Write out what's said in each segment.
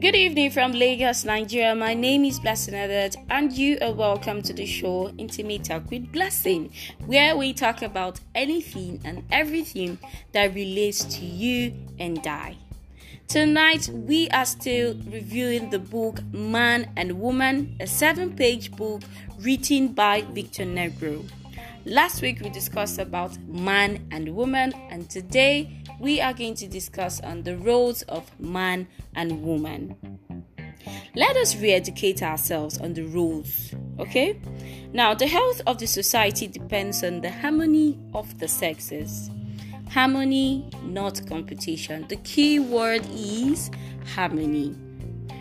Good evening from Lagos, Nigeria. My name is Blessing Edit, and you are welcome to the show Intimate Talk with Blessing, where we talk about anything and everything that relates to you and I. Tonight, we are still reviewing the book Man and Woman, a seven page book written by Victor Negro. Last week, we discussed about man and woman, and today, we are going to discuss on the roles of man and woman. Let us re educate ourselves on the roles, okay? Now, the health of the society depends on the harmony of the sexes. Harmony, not competition. The key word is harmony.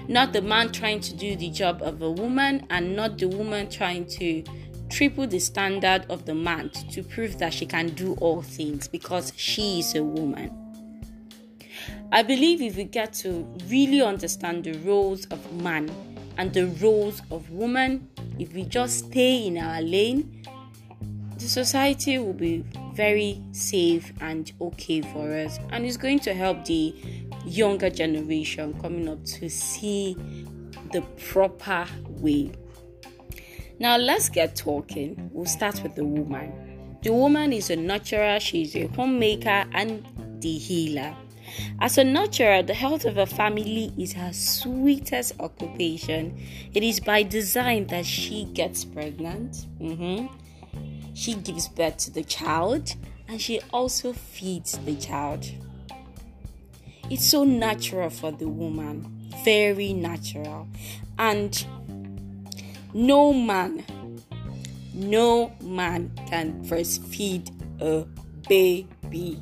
Not the man trying to do the job of a woman, and not the woman trying to triple the standard of the man to prove that she can do all things because she is a woman. I believe if we get to really understand the roles of man and the roles of woman, if we just stay in our lane, the society will be very safe and okay for us, and it's going to help the younger generation coming up to see the proper way. Now let's get talking. We'll start with the woman. The woman is a nurturer, she's a homemaker and the healer. As a nurturer, the health of a family is her sweetest occupation. It is by design that she gets pregnant. Mm-hmm. She gives birth to the child and she also feeds the child. It's so natural for the woman, very natural. And no man, no man can breastfeed a baby.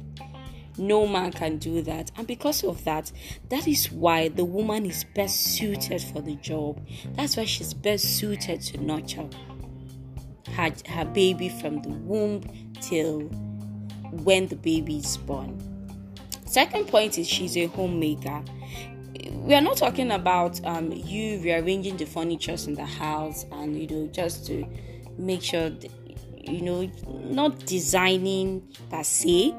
No man can do that. And because of that, that is why the woman is best suited for the job. That's why she's best suited to nurture her, her baby from the womb till when the baby is born. Second point is she's a homemaker we are not talking about um, you rearranging the furniture in the house and you know just to make sure that, you know not designing per se.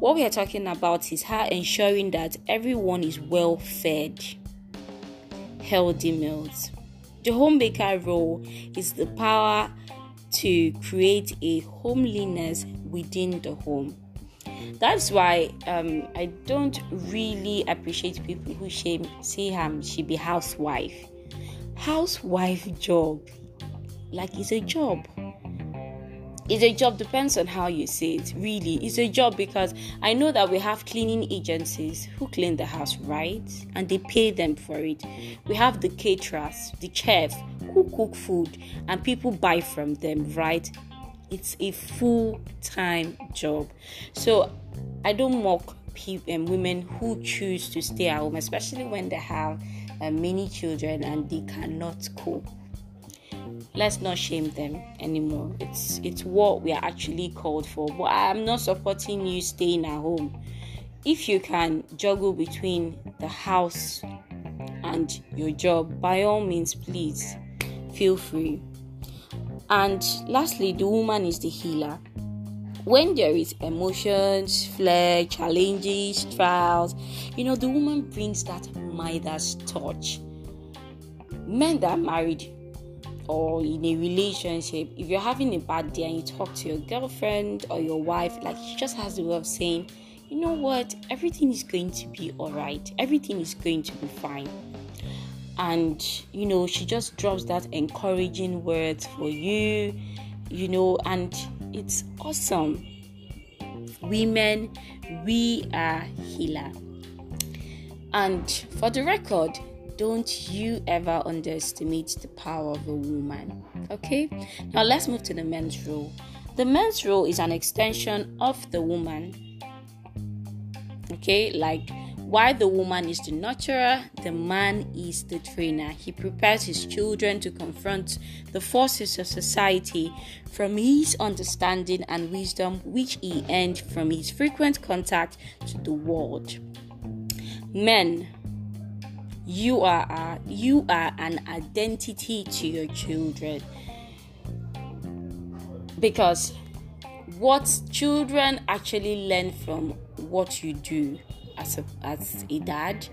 What we are talking about is her ensuring that everyone is well fed healthy meals. The homemaker role is the power to create a homeliness within the home that's why um, I don't really appreciate people who shame, say um, she be housewife. Housewife job, like it's a job. It's a job depends on how you say it. Really, it's a job because I know that we have cleaning agencies who clean the house, right? And they pay them for it. We have the caterers, the chef who cook food, and people buy from them, right? It's a full-time job. So i don't mock people and women who choose to stay at home especially when they have uh, many children and they cannot cope. let's not shame them anymore. It's it's what we are actually called for. But i'm not supporting you staying at home. If you can juggle between the house and your job by all means please feel free and lastly, the woman is the healer. When there is emotions, flair, challenges, trials, you know, the woman brings that Midas touch. Men that are married or in a relationship, if you're having a bad day and you talk to your girlfriend or your wife, like she just has the way of saying, you know what, everything is going to be alright, everything is going to be fine and you know she just drops that encouraging words for you you know and it's awesome. Women we are healer. And for the record don't you ever underestimate the power of a woman okay? Now let's move to the men's role. The men's role is an extension of the woman okay? Like while the woman is the nurturer, the man is the trainer. He prepares his children to confront the forces of society from his understanding and wisdom, which he earned from his frequent contact to the world. Men, you are a, you are an identity to your children because what children actually learn from what you do as a, as a dad,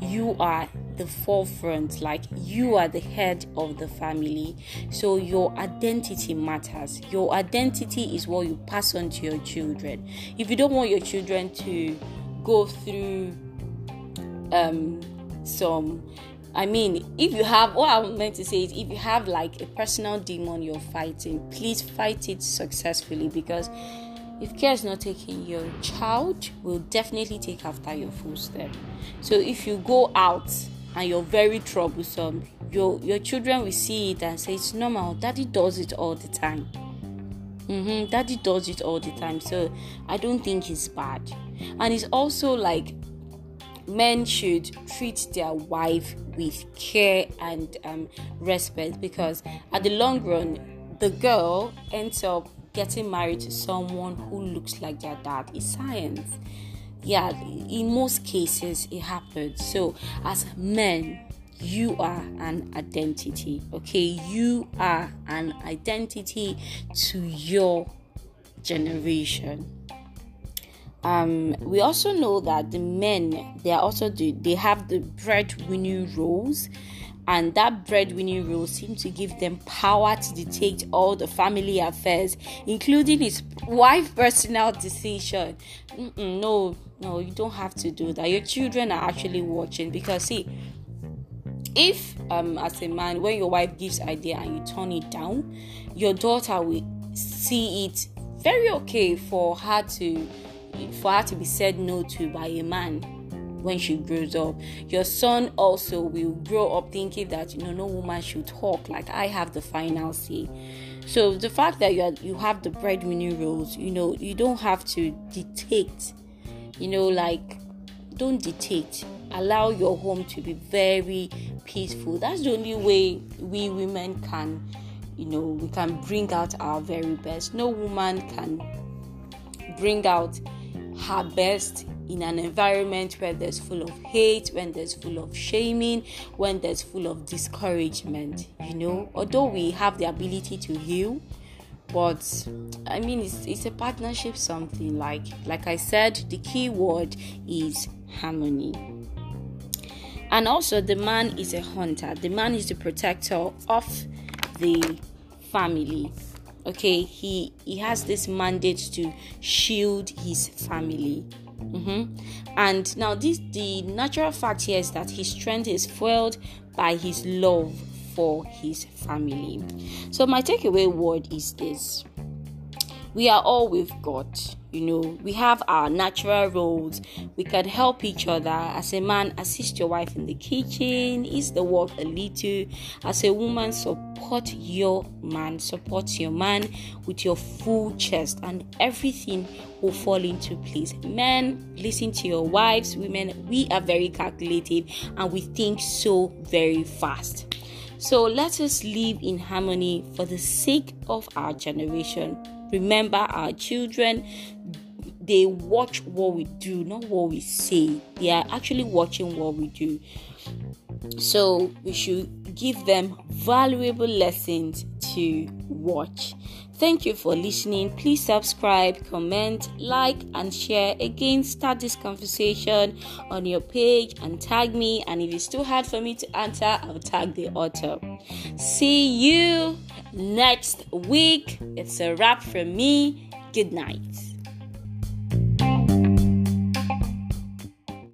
you are the forefront like you are the head of the family. So your identity matters. Your identity is what you pass on to your children. If you don't want your children to go through um some I mean, if you have what I meant to say is if you have like a personal demon you're fighting, please fight it successfully because if care is not taken, your child will definitely take after your footstep. So if you go out and you're very troublesome, your your children will see it and say it's normal. Daddy does it all the time. Mm-hmm. Daddy does it all the time, so I don't think it's bad. And it's also like men should treat their wife with care and um, respect because at the long run, the girl ends up getting married to someone who looks like their dad. is science. Yeah, in most cases, it happens. So, as men, you are an identity, okay? You are an identity to your generation um, we also know that the men they are also the, they have the breadwinning roles and that breadwinning role seems to give them power to dictate all the family affairs including his wife personal decision. Mm-mm, no no you don't have to do that. Your children are actually watching because see if um as a man when your wife gives idea and you turn it down your daughter will see it very okay for her to for her to be said no to by a man when she grows up. Your son also will grow up thinking that you know no woman should talk like I have the final say. So the fact that you are, you have the breadwinning roles, you know, you don't have to dictate. You know, like don't dictate. Allow your home to be very peaceful. That's the only way we women can, you know, we can bring out our very best. No woman can bring out her best in an environment where there's full of hate, when there's full of shaming, when there's full of discouragement, you know. Although we have the ability to heal, but I mean it's, it's a partnership something like like I said the key word is harmony. And also the man is a hunter. The man is the protector of the family okay he he has this mandate to shield his family mm-hmm. and now this the natural fact here is that his strength is fueled by his love for his family. So my takeaway word is this. We are all with god you know we have our natural roles. We can help each other. As a man assist your wife in the kitchen is the work a little. As a woman support your man support your man with your full chest and everything will fall into place. Men listen to your wives. Women we are very calculated and we think so very fast. So let us live in harmony for the sake of our generation Remember, our children they watch what we do, not what we say. They are actually watching what we do. So we should give them valuable lessons to watch. Thank you for listening. Please subscribe, comment, like, and share. Again, start this conversation on your page and tag me. And if it's too hard for me to answer, I'll tag the author. See you next week. It's a wrap from me. Good night.